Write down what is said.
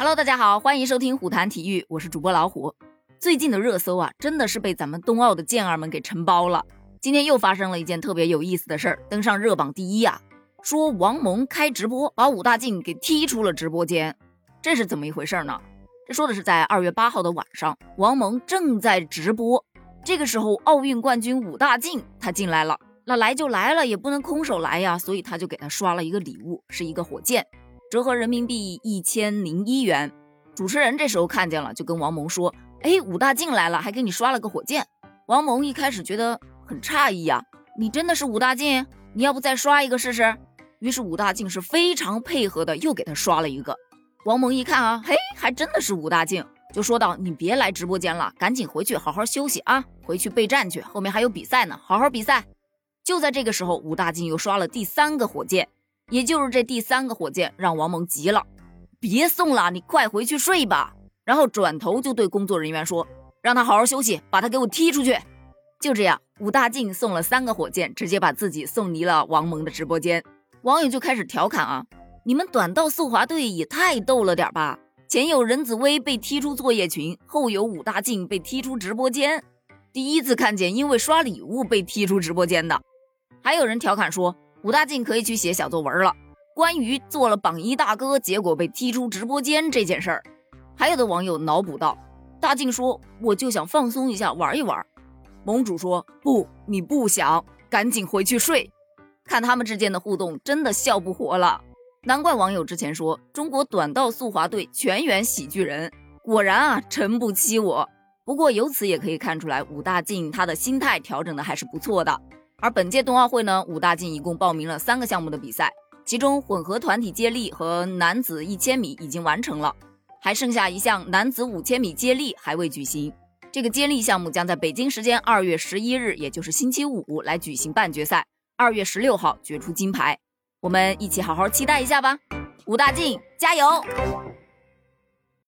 Hello，大家好，欢迎收听虎谈体育，我是主播老虎。最近的热搜啊，真的是被咱们冬奥的健儿们给承包了。今天又发生了一件特别有意思的事儿，登上热榜第一呀。说王蒙开直播把武大靖给踢出了直播间，这是怎么一回事呢？这说的是在二月八号的晚上，王蒙正在直播，这个时候奥运冠军武大靖他进来了，那来就来了，也不能空手来呀，所以他就给他刷了一个礼物，是一个火箭。折合人民币一千零一元。主持人这时候看见了，就跟王蒙说：“哎，武大靖来了，还给你刷了个火箭。”王蒙一开始觉得很诧异呀，你真的是武大靖？你要不再刷一个试试？于是武大靖是非常配合的，又给他刷了一个。王蒙一看啊，嘿，还真的是武大靖，就说道：“你别来直播间了，赶紧回去好好休息啊，回去备战去，后面还有比赛呢，好好比赛。”就在这个时候，武大靖又刷了第三个火箭。也就是这第三个火箭让王蒙急了，别送了，你快回去睡吧。然后转头就对工作人员说：“让他好好休息，把他给我踢出去。”就这样，武大靖送了三个火箭，直接把自己送离了王蒙的直播间。网友就开始调侃啊：“你们短道速滑队也太逗了点吧？前有任子威被踢出作业群，后有武大靖被踢出直播间。第一次看见因为刷礼物被踢出直播间的。”还有人调侃说。武大靖可以去写小作文了。关于做了榜一大哥，结果被踢出直播间这件事儿，还有的网友脑补道：大靖说：“我就想放松一下，玩一玩。”盟主说：“不，你不想，赶紧回去睡。”看他们之间的互动，真的笑不活了。难怪网友之前说中国短道速滑队全员喜剧人，果然啊，诚不欺我。不过由此也可以看出来，武大靖他的心态调整的还是不错的。而本届冬奥会呢，武大靖一共报名了三个项目的比赛，其中混合团体接力和男子一千米已经完成了，还剩下一项男子五千米接力还未举行。这个接力项目将在北京时间二月十一日，也就是星期五来举行半决赛，二月十六号决出金牌。我们一起好好期待一下吧，武大靖加油！